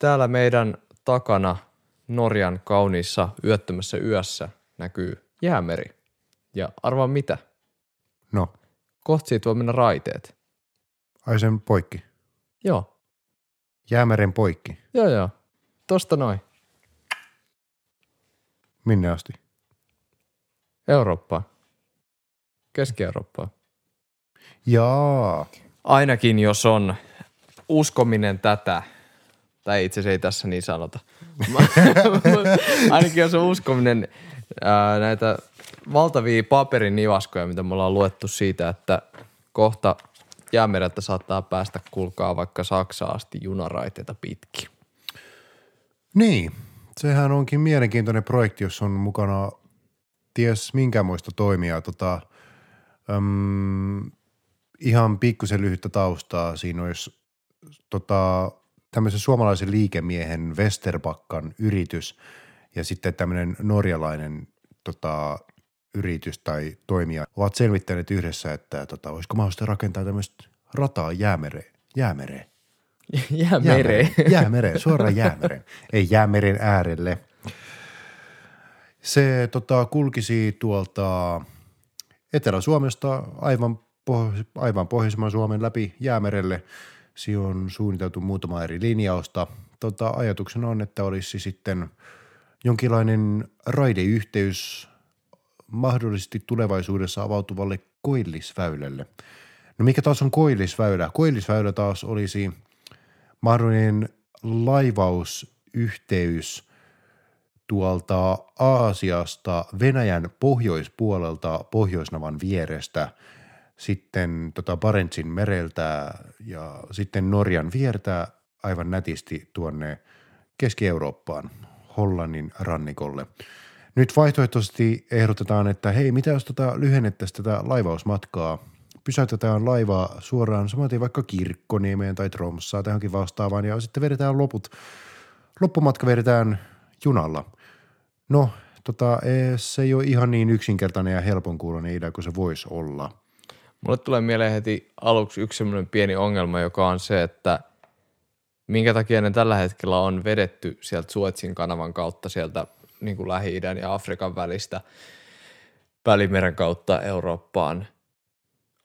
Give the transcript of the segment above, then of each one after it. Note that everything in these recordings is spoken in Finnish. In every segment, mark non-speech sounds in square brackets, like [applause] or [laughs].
Täällä meidän takana Norjan kauniissa yöttömässä yössä näkyy jäämeri. Ja arvaa mitä? No, Kohta siitä voi mennä raiteet. ai sen poikki. Joo, Jäämeren poikki. joo joo. Tosta noin. Minne asti? Eurooppaan. Keski-Eurooppaan. Jaa. Ainakin jos on uskominen tätä, tai itse asiassa ei tässä niin sanota. [laughs] Ainakin jos on uskominen ää, näitä valtavia paperin nivaskoja, mitä me ollaan luettu siitä, että kohta jäämereltä saattaa päästä kulkaa vaikka Saksaan asti junaraiteita pitkin. Niin, sehän onkin mielenkiintoinen projekti, jos on mukana ties minkämoista toimia. Tota, äm, ihan pikkusen lyhyttä taustaa. Siinä olisi tota, tämmöisen suomalaisen liikemiehen Westerbakkan yritys ja sitten tämmöinen norjalainen tota, yritys tai toimija ovat selvittäneet yhdessä, että tota, olisiko mahdollista rakentaa tämmöistä rataa jäämereen. jäämereen. [laughs] Jäämereen. Jäämereen, suoraan jäämereen. Ei jäämeren äärelle. Se tota, kulkisi tuolta Etelä-Suomesta aivan, poh- aivan Pohjoismaan Suomen läpi jäämerelle. Siinä on suunniteltu muutama eri linjausta. Tota, ajatuksena on, että olisi sitten jonkinlainen raideyhteys mahdollisesti tulevaisuudessa avautuvalle koillisväylälle. No mikä taas on koillisväylä? Koillisväylä taas olisi mahdollinen laivausyhteys tuolta Aasiasta Venäjän pohjoispuolelta Pohjoisnavan vierestä sitten tota Barentsin mereltä ja sitten Norjan viertä aivan nätisti tuonne Keski-Eurooppaan, Hollannin rannikolle. Nyt vaihtoehtoisesti ehdotetaan, että hei, mitä jos tota lyhennettäisiin tätä laivausmatkaa – pysäytetään laivaa suoraan samaten vaikka Kirkkoniemeen tai Tromssaa tai johonkin vastaavaan ja sitten vedetään loput, loppumatka vedetään junalla. No, tota, eh, se ei ole ihan niin yksinkertainen ja helpon kuulonen idea kuin se voisi olla. Mulle tulee mieleen heti aluksi yksi semmoinen pieni ongelma, joka on se, että minkä takia ne tällä hetkellä on vedetty sieltä Suetsin kanavan kautta sieltä niin kuin Lähi-idän ja Afrikan välistä Välimeren kautta Eurooppaan.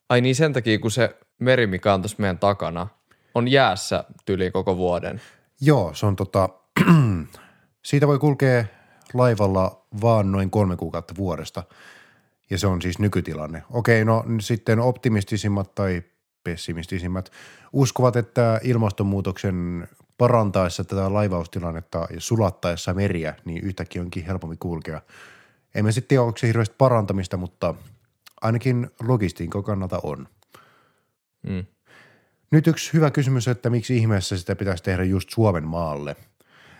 Ai niin sen takia, kun se meri, mikä on tuossa meidän takana, on jäässä tyli koko vuoden. Joo, se on tota, [clears throat] siitä voi kulkea laivalla vaan noin kolme kuukautta vuodesta ja se on siis nykytilanne. Okei, no sitten optimistisimmat tai pessimistisimmat uskovat, että ilmastonmuutoksen parantaessa tätä laivaustilannetta ja sulattaessa meriä, niin yhtäkkiä onkin helpompi kulkea. Emme sitten tiedä, onko se hirveästi parantamista, mutta ainakin logistiikan kannalta on. Mm. Nyt yksi hyvä kysymys, että miksi ihmeessä sitä pitäisi tehdä just Suomen maalle.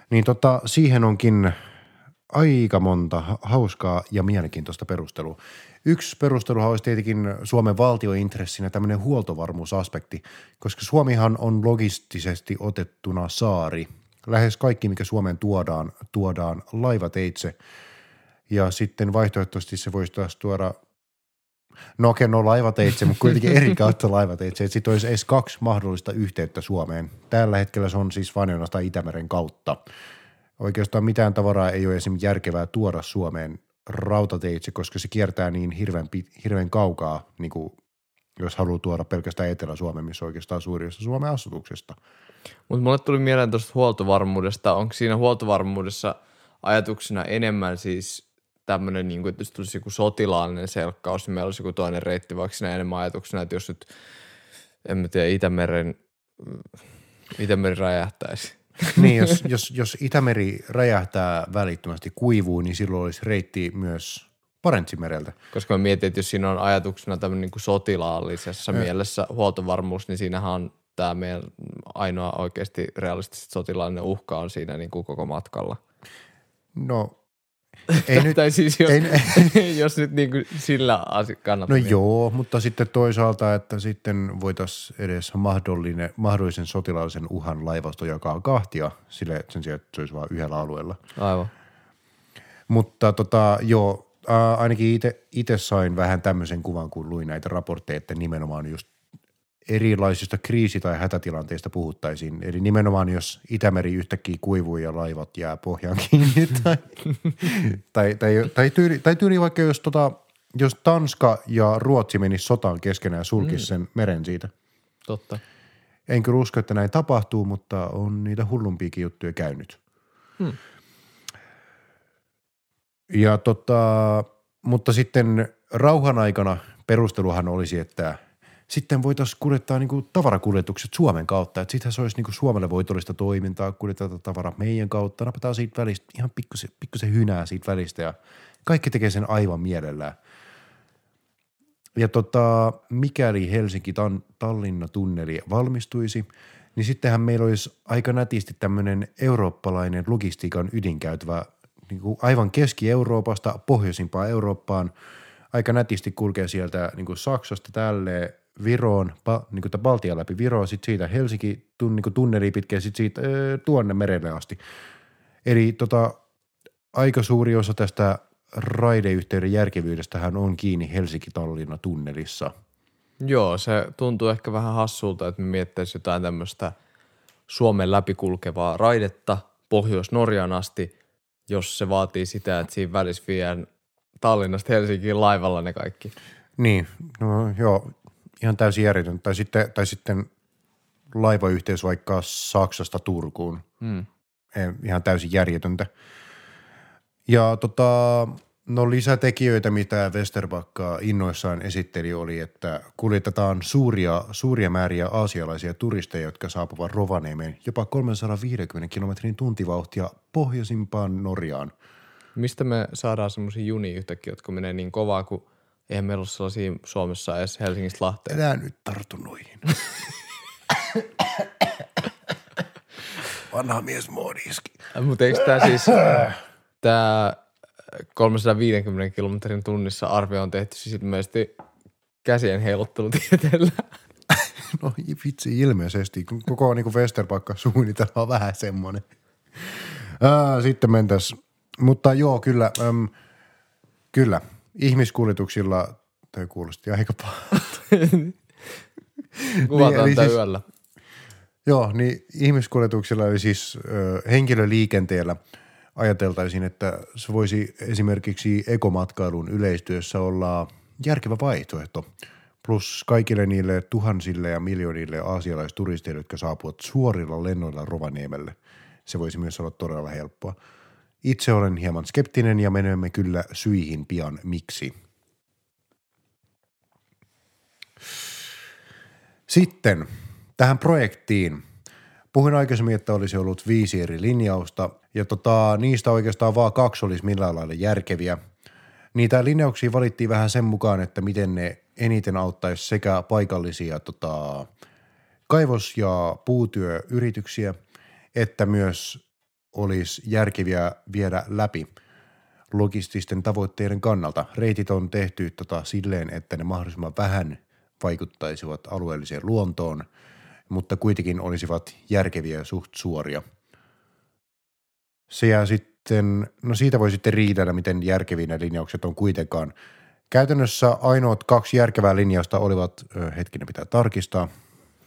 Niin tota, siihen onkin aika monta hauskaa ja mielenkiintoista perustelua. Yksi perusteluhan olisi tietenkin Suomen valtiointressinä tämmöinen huoltovarmuusaspekti, koska Suomihan on logistisesti otettuna saari. Lähes kaikki, mikä Suomeen tuodaan, tuodaan laivateitse. Ja sitten vaihtoehtoisesti se voisi taas tuoda No okei, no laivateitse, mutta kuitenkin eri [laughs] kautta laivateitse. Että sitten olisi edes kaksi mahdollista yhteyttä Suomeen. Tällä hetkellä se on siis vain Itämeren kautta. Oikeastaan mitään tavaraa ei ole esimerkiksi järkevää tuoda Suomeen rautateitse, koska se kiertää niin hirveän, hirveän kaukaa, niin kuin jos haluaa tuoda pelkästään Etelä-Suomeen, missä oikeastaan suuri Suomen asutuksesta. Mutta mulle tuli mieleen tuosta huoltovarmuudesta. Onko siinä huoltovarmuudessa ajatuksena enemmän siis tämmöinen, niin että jos tulisi joku sotilaallinen selkkaus, niin meillä olisi joku toinen reitti, vaikka siinä enemmän ajatuksena, että jos nyt, en mä tiedä, Itämeren, Itämeri räjähtäisi. [laughs] niin, jos, jos, jos Itämeri räjähtää välittömästi kuivuu, niin silloin olisi reitti myös Parentsimereltä. Koska mä mietin, että jos siinä on ajatuksena tämmöinen niin kuin sotilaallisessa ja. mielessä huoltovarmuus, niin siinähän on tämä meidän ainoa oikeasti realistisesti sotilaallinen uhka on siinä niin kuin koko matkalla. No ei nyt, tai siis jos, ei, [laughs] jos nyt niin kuin sillä kannattaa. No niin. joo, mutta sitten toisaalta, että sitten voitaisiin edes mahdollinen, mahdollisen sotilaallisen uhan laivasto jakaa kahtia sille, sen sijaan, että se olisi vain yhdellä alueella. Aivan. Mutta tota, joo, ainakin itse sain vähän tämmöisen kuvan, kun luin näitä raportteja, että nimenomaan just erilaisista kriisi- tai hätätilanteista puhuttaisiin. Eli nimenomaan, jos Itämeri yhtäkkiä kuivuu ja laivat jää pohjaan kiinni, [laughs] tai, tai, tai, tai, tyyli, tai tyyli vaikka jos, tota, jos Tanska ja Ruotsi menis sotaan keskenään ja sulkisi mm. sen meren siitä. Totta. En kyllä usko, että näin tapahtuu, mutta on niitä hullumpiakin juttuja käynyt. Hmm. Ja tota, mutta sitten rauhan aikana perusteluhan olisi, että sitten voitaisiin kuljettaa niin tavarakuljetukset Suomen kautta. Että sittenhän se olisi niin Suomelle voitollista toimintaa, kuljettaa tavara meidän kautta, napataan siitä välistä ihan pikkusen, pikkusen hynää siitä välistä ja kaikki tekee sen aivan mielellään. Ja tota, mikäli Helsinki-Tallinna-tunneli valmistuisi, niin sittenhän meillä olisi aika nätisti tämmöinen eurooppalainen logistiikan ydinkäytävä niin kuin aivan Keski-Euroopasta pohjoisimpaan Eurooppaan. Aika nätisti kulkee sieltä niin kuin Saksasta tälleen Viroon, pa, niin kuin Baltian läpi Viroon, sitten siitä Helsinki tun, niin tunneli pitkä, sitten siitä ö, tuonne merelle asti. Eli tota, aika suuri osa tästä raideyhteyden järkevyydestähän on kiinni Helsinki-Tallinna tunnelissa. Joo, se tuntuu ehkä vähän hassulta, että me miettäisiin jotain tämmöistä Suomen läpikulkevaa raidetta Pohjois-Norjaan asti, jos se vaatii sitä, että siinä välissä viedään Tallinnasta Helsinkiin laivalla ne kaikki. Niin, no joo, ihan täysin järjetön. Tai sitten, tai sitten laivayhteys vaikka Saksasta Turkuun. Hmm. Ihan täysin järjetöntä. Ja tota, no lisätekijöitä, mitä Westerbakka innoissaan esitteli, oli, että kuljetetaan suuria, suuria määriä aasialaisia turisteja, jotka saapuvat Rovaniemen jopa 350 kilometrin tuntivauhtia pohjoisimpaan Norjaan. Mistä me saadaan semmoisia junia yhtäkkiä, jotka menee niin kovaa, kun eihän meillä ole sellaisia Suomessa edes Helsingistä Lahteen. Älä nyt tartu noihin. Vanha mies moodiski. Mutta eikö tämä siis, tämä 350 kilometrin tunnissa arvio on tehty siis ilmeisesti käsien heiluttelutieteellä. [laughs] No vitsi ilmeisesti. Koko niin Westerpakka suunnitelma on vähän semmoinen. Ää, sitten mentäs. Mutta joo, kyllä. Äm, kyllä. Ihmiskuljetuksilla, toi kuulosti aika pahalta. [laughs] Kuvataan Niin, siis- yöllä. Joo, niin ihmiskuljetuksilla eli siis ö, henkilöliikenteellä ajateltaisiin, että se voisi esimerkiksi ekomatkailun yleistyössä olla järkevä vaihtoehto. Plus kaikille niille tuhansille ja miljoonille aasialaisturisteille, jotka saapuvat suorilla lennoilla Rovaniemelle. Se voisi myös olla todella helppoa. Itse olen hieman skeptinen ja menemme kyllä syihin pian miksi. Sitten tähän projektiin. Puhuin aikaisemmin, että olisi ollut viisi eri linjausta ja tota, niistä oikeastaan vaan kaksi olisi millään lailla järkeviä. Niitä linjauksia valittiin vähän sen mukaan, että miten ne eniten auttaisi sekä paikallisia tota, kaivos- ja puutyöyrityksiä, että myös olisi järkeviä viedä läpi logististen tavoitteiden kannalta. Reitit on tehty tota, silleen, että ne mahdollisimman vähän vaikuttaisivat alueelliseen luontoon, mutta kuitenkin olisivat järkeviä ja suht suoria. Se jää sitten, no siitä voi sitten riidellä, miten järkeviä ne linjaukset on kuitenkaan. Käytännössä ainoat kaksi järkevää linjausta olivat, hetkinen pitää tarkistaa,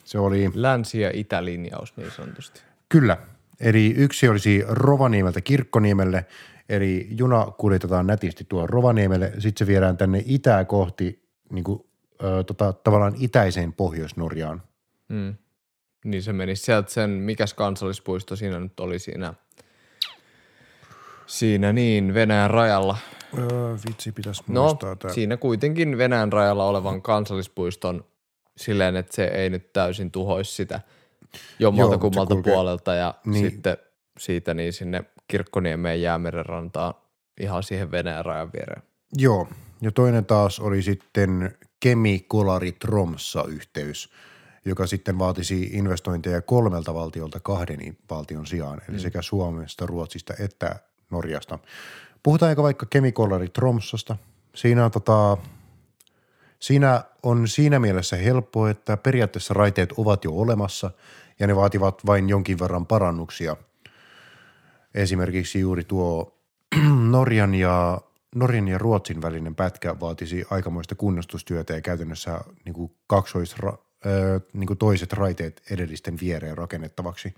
se oli Länsi- ja itälinjaus niin sanotusti. Kyllä. Eli yksi olisi Rovaniemeltä Kirkkoniemelle, eli juna kuljetetaan nätisti tuo Rovaniemelle, sitten se viedään tänne itää kohti niin kuin, ö, tota, tavallaan itäiseen Pohjois-Norjaan. Mm. Niin se meni sieltä sen, mikäs kansallispuisto siinä nyt oli siinä, siinä niin Venäjän rajalla. Öö, vitsi, pitäisi No, muistaa tämä. siinä kuitenkin Venäjän rajalla olevan kansallispuiston silleen, että se ei nyt täysin tuhoisi sitä jommalta Joo, kummalta puolelta ja niin. niin. sitten siitä niin sinne Kirkkoniemeen jäämeren rantaan ihan siihen Venäjän rajan viereen. Joo, ja toinen taas oli sitten Kemi-Kolari-Tromssa-yhteys, joka sitten vaatisi investointeja kolmelta valtiolta kahden valtion sijaan, eli mm. sekä Suomesta, Ruotsista että Norjasta. Puhutaanko vaikka Kemi-Kolari-Tromssasta? Siinä on, tota, siinä on siinä mielessä helppo, että periaatteessa raiteet ovat jo olemassa ja ne vaativat vain jonkin verran parannuksia. Esimerkiksi juuri tuo [clears throat] Norjan ja, Norjan ja Ruotsin välinen pätkä vaatisi aikamoista kunnostustyötä ja käytännössä niin kuin kaksoisra, ö, niin kuin toiset raiteet edellisten viereen rakennettavaksi.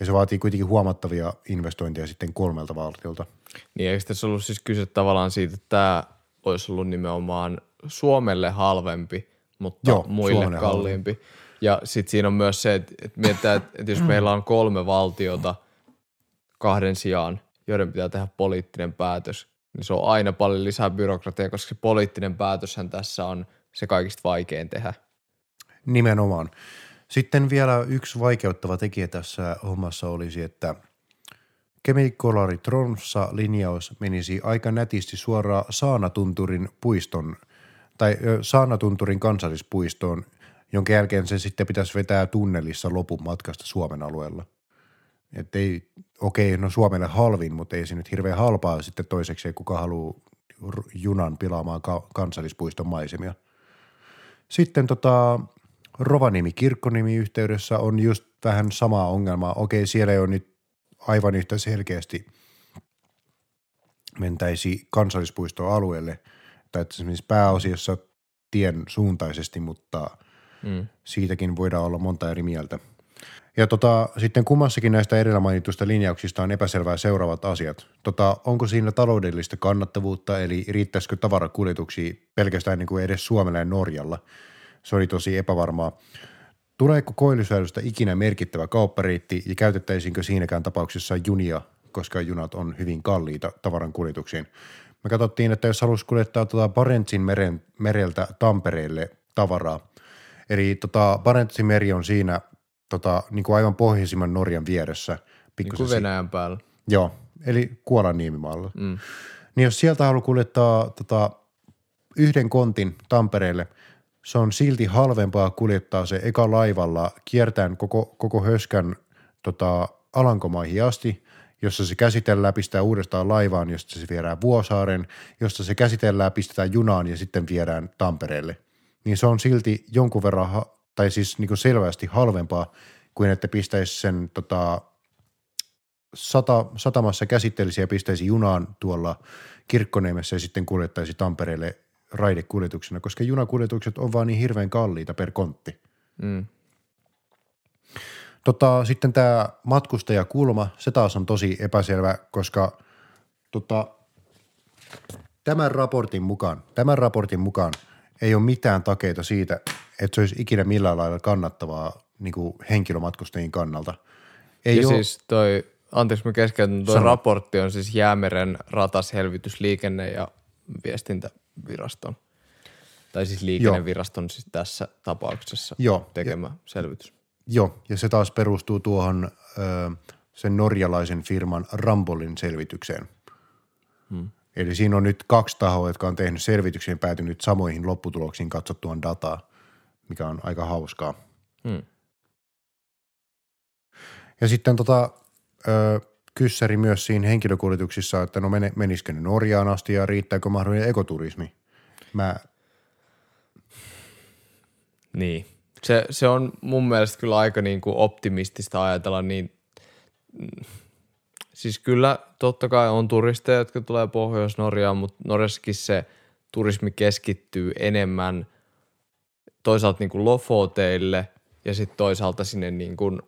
Ja se vaatii kuitenkin huomattavia investointeja sitten kolmelta valtiolta. Niin eikö tässä ollut siis kyse tavallaan siitä, että tämä olisi ollut nimenomaan Suomelle halvempi, mutta Joo, muille Suomelle kalliimpi. Ja sitten siinä on myös se, että, että mietitään, että, jos meillä on kolme valtiota kahden sijaan, joiden pitää tehdä poliittinen päätös, niin se on aina paljon lisää byrokratiaa, koska se poliittinen päätöshän tässä on se kaikista vaikein tehdä. Nimenomaan. Sitten vielä yksi vaikeuttava tekijä tässä hommassa olisi, että Kemikolari Tromsa linjaus menisi aika nätisti suoraan Saanatunturin puiston tai Saanatunturin kansallispuistoon, jonka jälkeen se sitten pitäisi vetää tunnelissa lopun matkasta Suomen alueella. Että ei, okei, no Suomelle halvin, mutta ei se nyt hirveän halpaa sitten toiseksi, kuka haluaa junan pilaamaan ka- kansallispuiston maisemia. Sitten tota, Rovaniemi kirkkonimi yhteydessä on just vähän sama ongelma. Okei, siellä ei ole nyt aivan yhtä selkeästi mentäisi kansallispuistoalueelle, tai että esimerkiksi pääosiossa tien suuntaisesti, mutta Mm. siitäkin voidaan olla monta eri mieltä. Ja tota, sitten kummassakin näistä edellä mainituista linjauksista on epäselvää seuraavat asiat. Tota, onko siinä taloudellista kannattavuutta, eli riittäisikö tavarakuljetuksia pelkästään niin kuin edes Suomella ja Norjalla? Se oli tosi epävarmaa. Tuleeko koillisväylästä ikinä merkittävä kauppariitti ja käytettäisiinkö siinäkään tapauksessa junia, koska junat on hyvin kalliita tavaran kuljetuksiin? Me katsottiin, että jos halusi kuljettaa tuota Barentsin meren, mereltä Tampereelle tavaraa, eli tota Barentsin meri on siinä tota, niin kuin aivan pohjoisimman Norjan vieressä. Niin kuin Venäjän päällä. Joo, eli Kuolan niemimaalla. Mm. Niin jos sieltä haluaa kuljettaa tota, yhden kontin Tampereelle, se on silti halvempaa kuljettaa se eka laivalla kiertäen koko, koko höskän tota, Alankomaihin asti, jossa se käsitellään, pistää uudestaan laivaan, josta se viedään Vuosaaren, josta se käsitellään, pistetään junaan ja sitten viedään Tampereelle. Niin se on silti jonkun verran, tai siis niin kuin selvästi halvempaa kuin että pistäisi sen tota, sata, satamassa käsittelisi ja pistäisi junaan tuolla Kirkkoniemessä ja sitten kuljettaisi Tampereelle raidekuljetuksena, koska junakuljetukset on vaan niin hirveän kalliita per kontti. Mm. Tota, sitten tämä matkustajakulma, se taas on tosi epäselvä, koska tota, tämän raportin mukaan, tämän raportin mukaan ei ole mitään takeita siitä, että se olisi ikinä millään lailla kannattavaa niin kuin henkilömatkustajien kannalta. Ei ja ole, siis toi, anteeksi mä keskeytän, toi Sano. raportti on siis Jäämeren ratas, selvitys, liikenne- ja viestintäviraston. Tai siis liikenneviraston siis tässä tapauksessa Joo, tekemä selvitys. Joo, ja se taas perustuu tuohon ö, sen norjalaisen firman Rambolin selvitykseen. Hmm. Eli siinä on nyt kaksi tahoa, jotka on tehnyt selvityksen ja päätynyt samoihin lopputuloksiin katsottuaan dataa, mikä on aika hauskaa. Hmm. Ja sitten tota, ö, kyssäri myös siinä henkilökuljetuksissa, että no menisikö ne Norjaan asti ja riittääkö mahdollinen ekoturismi. Mä, Niin. Se, se on mun mielestä kyllä aika niin kuin optimistista ajatella niin, mm, siis kyllä totta kai on turisteja, jotka tulee Pohjois-Norjaan, mutta Norjassakin se turismi keskittyy enemmän toisaalta niin kuin Lofoteille ja sitten toisaalta sinne niin kuin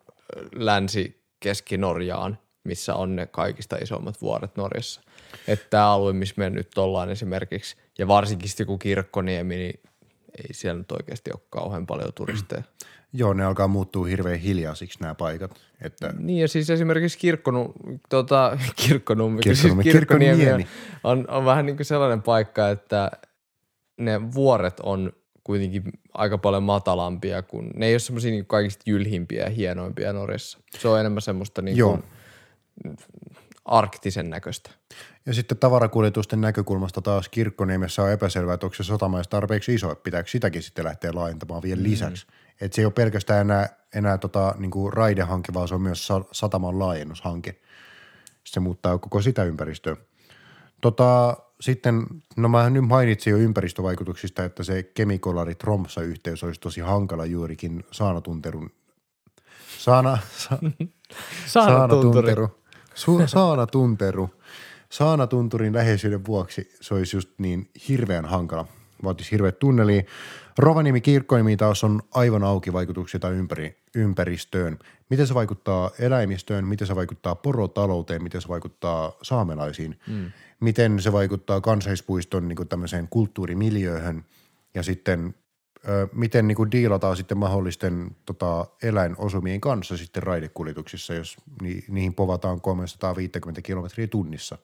länsi-keski-Norjaan, missä on ne kaikista isommat vuoret Norjassa. Että tämä alue, missä me nyt ollaan esimerkiksi, ja varsinkin sitten joku Kirkkoniemi, niin ei siellä nyt oikeasti ole kauhean paljon turisteja. [clears throat] joo, ne alkaa muuttua hirveän hiljaisiksi nämä paikat. Että, Niin ja siis esimerkiksi kirkkonu, tota, kirkkonummi, [laughs] Kirkkonummi, siis Kirkkoniemi on, Kirkkoniemi. on, on vähän niin kuin sellainen paikka, että ne vuoret on kuitenkin aika paljon matalampia, kun ne ei ole semmoisia niin kaikista jylhimpiä ja hienoimpia Norjassa. Se on enemmän semmoista niin kuin arktisen näköistä. Ja sitten tavarakuljetusten näkökulmasta taas Kirkkoniemessä on epäselvää, että onko se sotamais tarpeeksi iso, että pitääkö sitäkin sitten lähteä laajentamaan vielä lisäksi. Että se ei ole pelkästään enää, enää tota, niin kuin raidehanke, vaan se on myös sa- sataman laajennushanke. Se muuttaa koko sitä ympäristöä. Tota, sitten, no mä nyt mainitsin jo ympäristövaikutuksista, että se kemikolari Tromsa yhteys olisi tosi hankala juurikin Saanatunterun, Saana, sa, [laughs] Saanatunteru. Su, Saanatunteru. Saanatunturin läheisyyden vuoksi se olisi just niin hirveän hankala. vaatisi hirveät tunnelia. Rovaniemi Kirkkoniemi taas on aivan auki vaikutuksia tai ympäri, ympäristöön. Miten se vaikuttaa eläimistöön, miten se vaikuttaa porotalouteen, miten se vaikuttaa saamelaisiin, mm. miten se vaikuttaa kansallispuiston niin tämmöiseen kulttuurimiljööhön ja sitten miten niin kuin diilataan sitten mahdollisten tota, eläinosumien kanssa sitten raidekuljetuksissa, jos ni, niihin povataan 350 kilometriä tunnissa.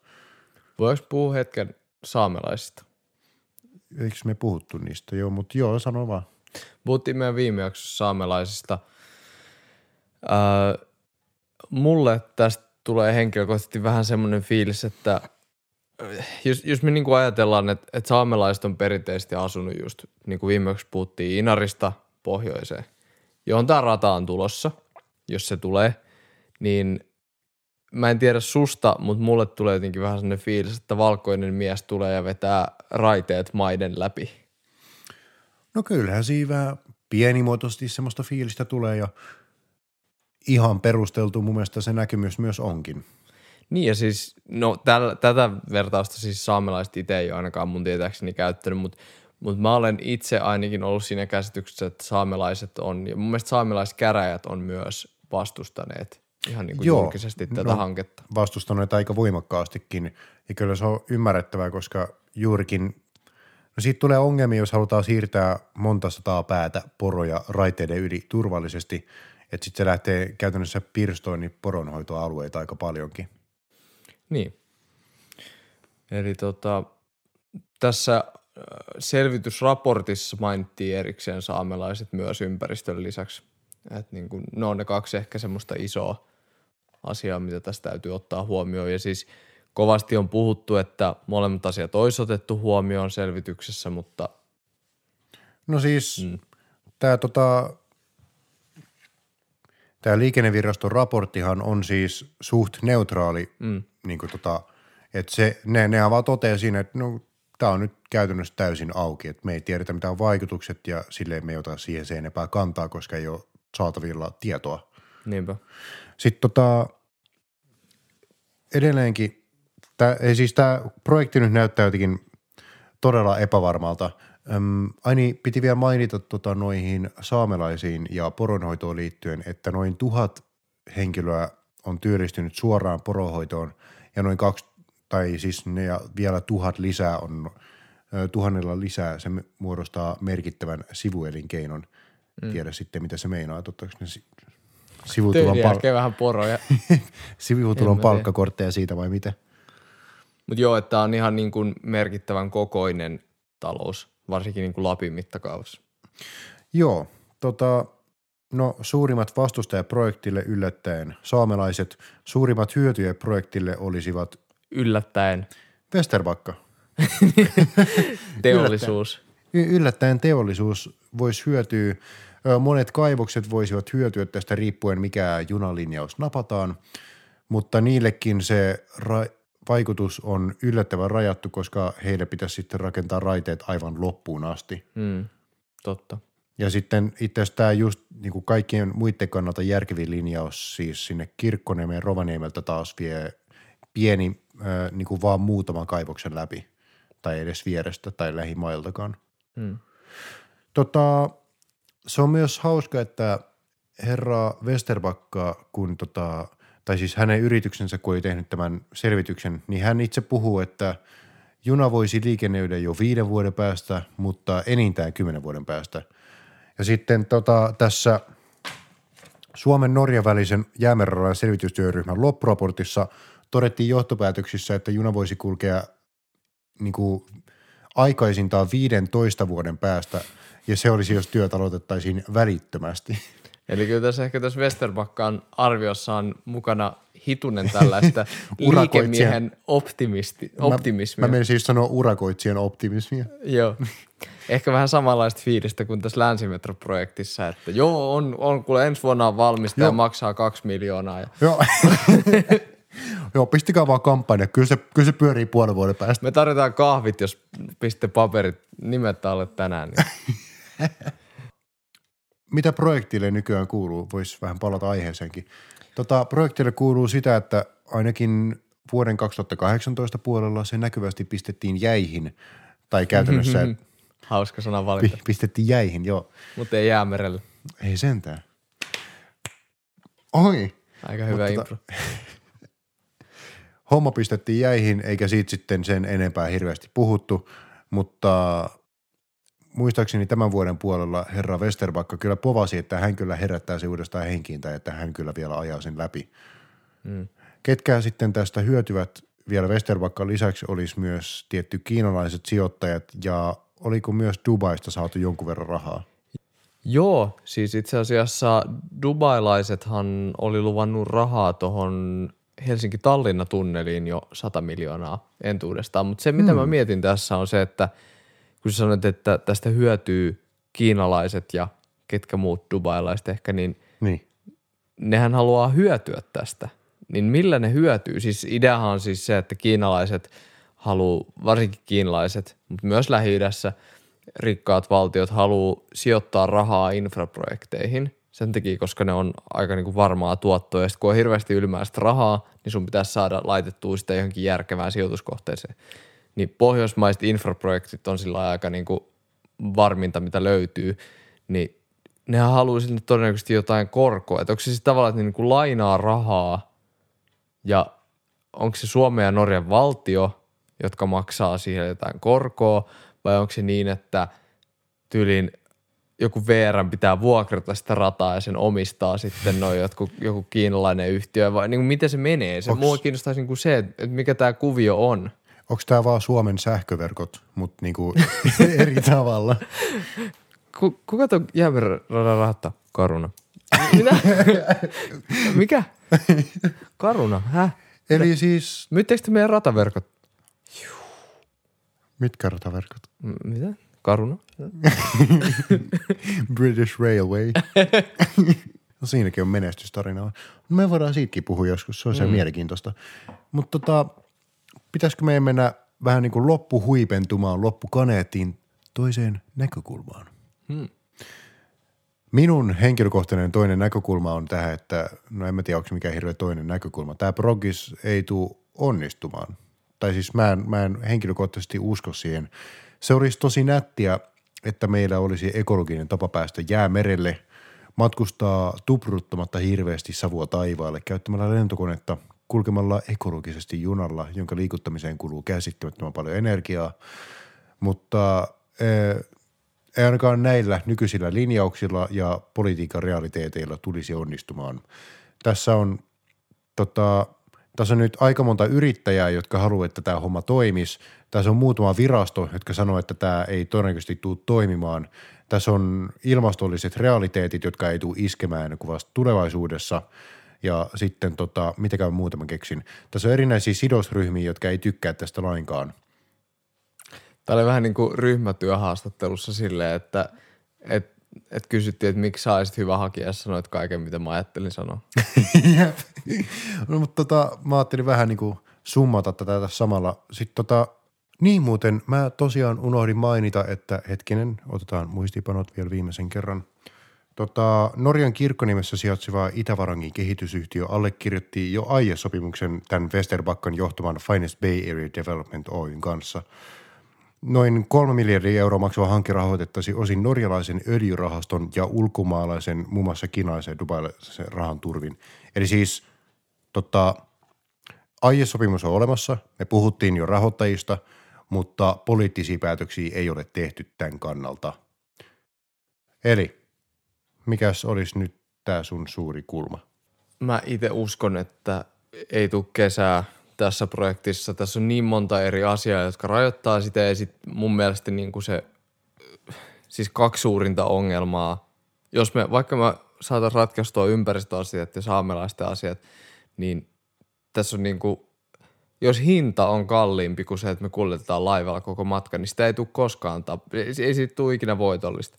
Voiko puhua hetken saamelaisista? Eikö me puhuttu niistä? Joo, mutta joo, sano vaan. Puhuttiin meidän viime jaksossa saamelaisista. Ää, mulle tästä tulee henkilökohtaisesti vähän semmoinen fiilis, että jos, jos me niinku ajatellaan, että, että saamelaiset on perinteisesti asunut just, niin kuin viimeksi puhuttiin, Inarista pohjoiseen, johon tämä rata on tulossa, jos se tulee, niin mä en tiedä susta, mutta mulle tulee jotenkin vähän sellainen fiilis, että valkoinen mies tulee ja vetää raiteet maiden läpi. No kyllähän siinä vähän pienimuotoisesti semmoista fiilistä tulee ja ihan perusteltu mun mielestä se näkemys myös onkin. Niin ja siis, no täl, tätä vertausta siis saamelaiset itse ei ole ainakaan mun tietääkseni käyttänyt, mutta mut mä olen itse ainakin ollut siinä käsityksessä, että saamelaiset on, ja mun mielestä saamelaiskäräjät on myös vastustaneet ihan niin kuin Joo, julkisesti tätä no, hanketta. Vastustaneet aika voimakkaastikin ja kyllä se on ymmärrettävää, koska juurikin, no siitä tulee ongelmia, jos halutaan siirtää monta sataa päätä poroja raiteiden yli turvallisesti, että sitten se lähtee käytännössä pirstoon niin poronhoitoalueita aika paljonkin. Niin. Eli tota, tässä äh, selvitysraportissa mainittiin erikseen saamelaiset myös ympäristön lisäksi. Et niin kun, ne on ne kaksi ehkä semmoista isoa asiaa, mitä tästä täytyy ottaa huomioon. Ja siis kovasti on puhuttu, että molemmat asiat olisi otettu huomioon selvityksessä, mutta No siis mm. tämä tota, tää liikenneviraston raporttihan on siis suht neutraali, mm. Niin kuin tota, että se, ne, ne vaan toteaa siinä, että no, tämä on nyt käytännössä täysin auki, että me ei tiedetä mitä on vaikutukset ja silleen me ei ota siihen se enempää kantaa, koska ei ole saatavilla tietoa. niinpä. Sitten tota, edelleenkin, tää, ei siis tämä projekti nyt näyttää jotenkin todella epävarmalta. Öm, Aini piti vielä mainita tota, noihin saamelaisiin ja poronhoitoon liittyen, että noin tuhat henkilöä on työllistynyt suoraan poronhoitoon ja noin kaksi, tai siis ne ja vielä tuhat lisää on, tuhannella lisää se muodostaa merkittävän sivuelinkeinon. Mm. Tiedä sitten, mitä se meinaa, tottaako ne si- sivutulon, pal- vähän poroja. [laughs] sivutulon palkkakortteja siitä vai mitä? Mutta joo, että tää on ihan niin kuin merkittävän kokoinen talous, varsinkin niin kuin Lapin mittakaavassa. Joo, tota, no suurimmat vastustajat projektille yllättäen saamelaiset, suurimmat hyötyjät projektille olisivat Yllättäen Westerbakka. [laughs] teollisuus. Y- yllättäen teollisuus voisi hyötyä, monet kaivokset voisivat hyötyä tästä riippuen mikä junalinjaus napataan, mutta niillekin se ra- vaikutus on yllättävän rajattu, koska heille pitäisi sitten rakentaa raiteet aivan loppuun asti. Mm, totta. Ja sitten itse asiassa tämä just niin kuin kaikkien muiden kannalta järkevin linjaus siis sinne Kirkkoniemen Rovaniemeltä taas vie pieni äh, niin kuin vaan muutaman kaivoksen läpi tai edes vierestä tai lähimailtakaan. Mm. Tota, se on myös hauska, että herra Westerbakka, kun tota, tai siis hänen yrityksensä, kun oli tehnyt tämän selvityksen, niin hän itse puhuu, että juna voisi liikennöidä jo viiden vuoden päästä, mutta enintään kymmenen vuoden päästä. Ja sitten tota, tässä Suomen-Norjan välisen jäämeren selvitystyöryhmän loppuraportissa todettiin johtopäätöksissä, että juna voisi kulkea niin kuin aikaisintaan 15 vuoden päästä, ja se olisi, jos työt aloitettaisiin välittömästi. Eli kyllä tässä ehkä tässä Westerbakkaan arviossa on mukana hitunen tällaista [laughs] liikemiehen optimisti, optimismia. Mä, mä menisin siis sanoa urakoitsijan optimismia. Joo. Ehkä vähän samanlaista fiilistä kuin tässä Länsimetro-projektissa, että joo, on, on kuule ensi vuonna on valmista ja Joo. maksaa kaksi miljoonaa. Ja Joo. [laughs] Joo, pistäkää vaan kampanja. Kyllä se, kyllä se pyörii puolen vuoden päästä. me tarvitaan kahvit, jos pistätte paperit nimet alle tänään. Niin. [laughs] Mitä projektille nykyään kuuluu? Voisi vähän palata aiheeseenkin. Tota, projektille kuuluu sitä, että ainakin vuoden 2018 puolella se näkyvästi pistettiin jäihin, tai käytännössä [laughs] Hauska sana valinta, Pi- pistettiin jäihin, joo. mutta ei jäämerelle. Ei sentään. Oi, Aika hyvä Mutta impro. [laughs] homma pistettiin jäihin, eikä siitä sitten sen enempää hirveästi puhuttu, mutta muistaakseni tämän vuoden puolella herra Westerbakka kyllä povasi, että hän kyllä herättää se uudestaan henkiin tai että hän kyllä vielä ajaa sen läpi. Mm. Ketkä sitten tästä hyötyvät vielä Westerbakkan lisäksi olisi myös tietty kiinalaiset sijoittajat ja oliko myös Dubaista saatu jonkun verran rahaa? Joo, siis itse asiassa dubailaisethan oli luvannut rahaa tuohon Helsinki-Tallinna-tunneliin jo 100 miljoonaa entuudestaan, mutta se mitä mä mietin tässä on se, että kun sä sanoit, että tästä hyötyy kiinalaiset ja ketkä muut dubailaiset ehkä, niin Niin. nehän haluaa hyötyä tästä. Niin millä ne hyötyy? Siis ideahan on siis se, että kiinalaiset haluaa, varsinkin kiinalaiset, mutta myös lähi rikkaat valtiot haluaa sijoittaa rahaa infraprojekteihin sen takia, koska ne on aika niinku varmaa tuottoa. Ja sitten kun on hirveästi ylimääräistä rahaa, niin sun pitäisi saada laitettua sitä johonkin järkevään sijoituskohteeseen. Niin pohjoismaiset infraprojektit on sillä aika niinku varminta, mitä löytyy, niin nehän haluaa sinne todennäköisesti jotain korkoa. Että onko se siis tavallaan, että ne niinku lainaa rahaa ja onko se Suomen ja Norjan valtio, jotka maksaa siihen jotain korkoa, vai onko se niin, että tyylin joku VR pitää vuokrata sitä rataa ja sen omistaa sitten noin jotkut, joku kiinalainen yhtiö, vai niin kuin miten se menee? Se Onks- mua kiinnostaisi niin kuin se, että mikä tämä kuvio on. Onko tämä vaan Suomen sähköverkot, mutta niinku [laughs] eri tavalla? Ku, kuka tuon jäämeren rahattaa? Karuna. Minä? [laughs] mikä? Karuna, häh? Eli siis, Myyttekö te meidän rataverkot? mitkä rataverkot? M- mitä? Karuna? [laughs] British Railway. no siinäkin on menestystarinaa. Me voidaan siitäkin puhua joskus, se on se mm. mielenkiintoista. Mutta tota, pitäisikö meidän mennä vähän niin kuin loppuhuipentumaan, loppukaneettiin toiseen näkökulmaan? Hmm. Minun henkilökohtainen toinen näkökulma on tähän, että no en mä tiedä, onko se mikään hirveä toinen näkökulma. Tämä progis ei tule onnistumaan. Tai siis mä en, mä en henkilökohtaisesti usko siihen. Se olisi tosi nättiä, että meillä olisi ekologinen tapa päästä jäämerelle, matkustaa tupruttamatta hirveästi savua taivaalle, käyttämällä lentokonetta, kulkemalla ekologisesti junalla, jonka liikuttamiseen kuluu käsittämättömän paljon energiaa. Mutta eh, ei ainakaan näillä nykyisillä linjauksilla ja politiikan realiteeteilla tulisi onnistumaan. Tässä on, tota, tässä on nyt aika monta yrittäjää, jotka haluavat, että tämä homma toimisi. Tässä on muutama virasto, jotka sanoo, että tämä ei todennäköisesti tule toimimaan. Tässä on ilmastolliset realiteetit, jotka ei tule iskemään kuin vasta tulevaisuudessa. Ja sitten, tota, mitäkään muuta mä keksin. Tässä on erinäisiä sidosryhmiä, jotka ei tykkää tästä lainkaan. Tämä oli vähän niin kuin ryhmätyöhaastattelussa silleen, että et, et kysyttiin, että miksi sä olisit hyvä hakija ja sanoit kaiken, mitä mä ajattelin sanoa. [laughs] Jep. no, mutta tota, mä ajattelin vähän niin kuin summata tätä tässä samalla. Sitten tota, niin muuten, mä tosiaan unohdin mainita, että hetkinen, otetaan muistipanot vielä viimeisen kerran. Tota, Norjan kirkkonimessä sijaitseva Itävarangin kehitysyhtiö allekirjoitti jo aiesopimuksen tämän Westerbakkan johtaman Finest Bay Area Development Oyn kanssa. Noin kolme miljardia euroa maksava hanke rahoitettaisiin osin norjalaisen öljyrahaston ja ulkomaalaisen, muun muassa kiinalaisen ja dubailaisen rahan turvin. Eli siis tota, aiesopimus on olemassa, me puhuttiin jo rahoittajista, mutta poliittisia päätöksiä ei ole tehty tämän kannalta. Eli mikäs olisi nyt tämä sun suuri kulma? Mä itse uskon, että ei tule kesää tässä projektissa. Tässä on niin monta eri asiaa, jotka rajoittaa sitä ja sit mun mielestä niin kuin se, siis kaksi suurinta ongelmaa. Jos me, vaikka me saataisiin ratkaistua ympäristöasiat ja saamelaisten asiat, niin tässä on niin kuin, jos hinta on kalliimpi kuin se, että me kuljetetaan laivalla koko matka, niin sitä ei tule koskaan, ei, ei siitä tule ikinä voitollista.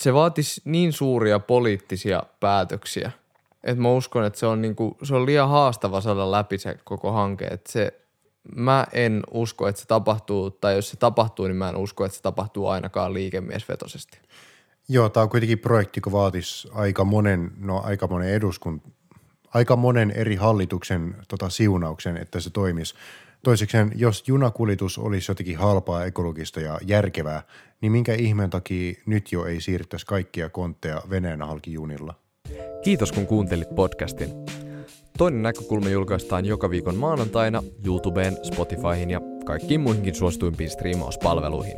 Se vaatisi niin suuria poliittisia päätöksiä, että mä uskon, että se on, niinku, se on liian haastava saada läpi se koko hanke. Että se, mä en usko, että se tapahtuu, tai jos se tapahtuu, niin mä en usko, että se tapahtuu ainakaan liikemiesvetoisesti. Joo, tämä on kuitenkin projekti, joka vaatisi aika monen, no aika monen eduskun, aika monen eri hallituksen tota, siunauksen, että se toimisi. Toisekseen, jos junakuljetus olisi jotenkin halpaa, ekologista ja järkevää, niin minkä ihmeen takia nyt jo ei siirryttäisi kaikkia kontteja veneen halki junilla? Kiitos kun kuuntelit podcastin. Toinen näkökulma julkaistaan joka viikon maanantaina YouTubeen, Spotifyhin ja kaikkiin muihinkin suosituimpiin striimauspalveluihin.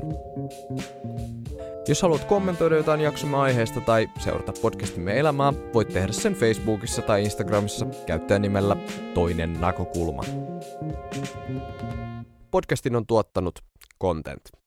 Jos haluat kommentoida jotain jaksomme aiheesta tai seurata podcastimme elämää, voit tehdä sen Facebookissa tai Instagramissa käyttäjänimellä Toinen näkökulma. Podcastin on tuottanut Content.